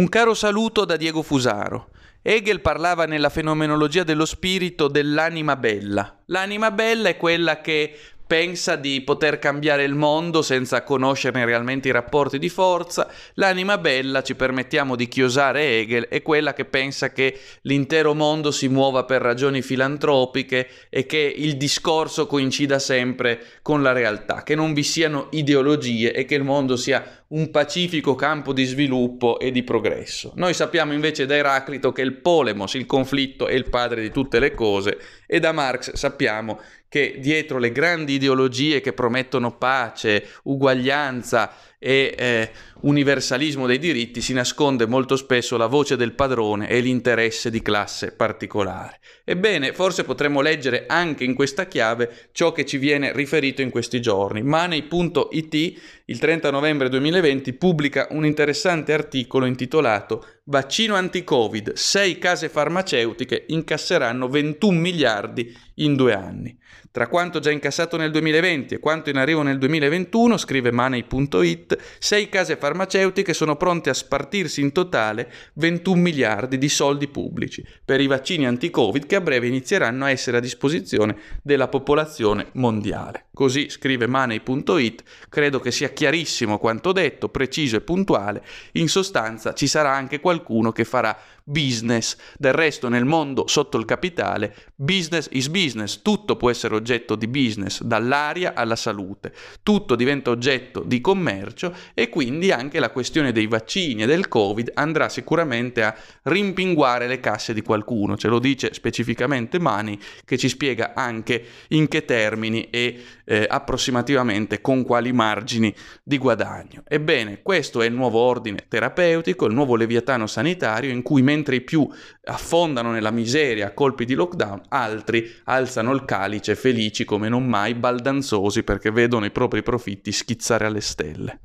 Un caro saluto da Diego Fusaro. Hegel parlava nella fenomenologia dello spirito dell'anima bella. L'anima bella è quella che pensa di poter cambiare il mondo senza conoscerne realmente i rapporti di forza. L'anima bella, ci permettiamo di chiosare Hegel, è quella che pensa che l'intero mondo si muova per ragioni filantropiche e che il discorso coincida sempre con la realtà, che non vi siano ideologie e che il mondo sia un pacifico campo di sviluppo e di progresso. Noi sappiamo invece da Eraclito che il polemos, il conflitto, è il padre di tutte le cose e da Marx sappiamo che dietro le grandi ideologie che promettono pace, uguaglianza e eh, universalismo dei diritti si nasconde molto spesso la voce del padrone e l'interesse di classe particolare. Ebbene, forse potremmo leggere anche in questa chiave ciò che ci viene riferito in questi giorni. Money.it il 30 novembre 2020 pubblica un interessante articolo intitolato Vaccino anti-Covid, sei case farmaceutiche incasseranno 21 miliardi in due anni. Tra quanto già incassato nel 2020 e quanto in arrivo nel 2021, scrive Money.it, sei case farmaceutiche sono pronte a spartirsi in totale 21 miliardi di soldi pubblici per i vaccini anti-Covid che a breve inizieranno a essere a disposizione della popolazione mondiale. Così scrive Money.it, credo che sia chiarissimo quanto detto, preciso e puntuale. In sostanza ci sarà anche qualcuno che farà business. Del resto nel mondo sotto il capitale, business is business, tutto può essere oggetto di business, dall'aria alla salute, tutto diventa oggetto di commercio e quindi anche la questione dei vaccini e del Covid andrà sicuramente a rimpinguare le casse di qualcuno, ce lo dice specificamente Mani che ci spiega anche in che termini e eh, approssimativamente con quali margini di guadagno. Ebbene, questo è il nuovo ordine terapeutico, il nuovo leviatano sanitario in cui mentre i più affondano nella miseria a colpi di lockdown, altri alzano il calice felici come non mai, baldanzosi perché vedono i propri profitti schizzare alle stelle.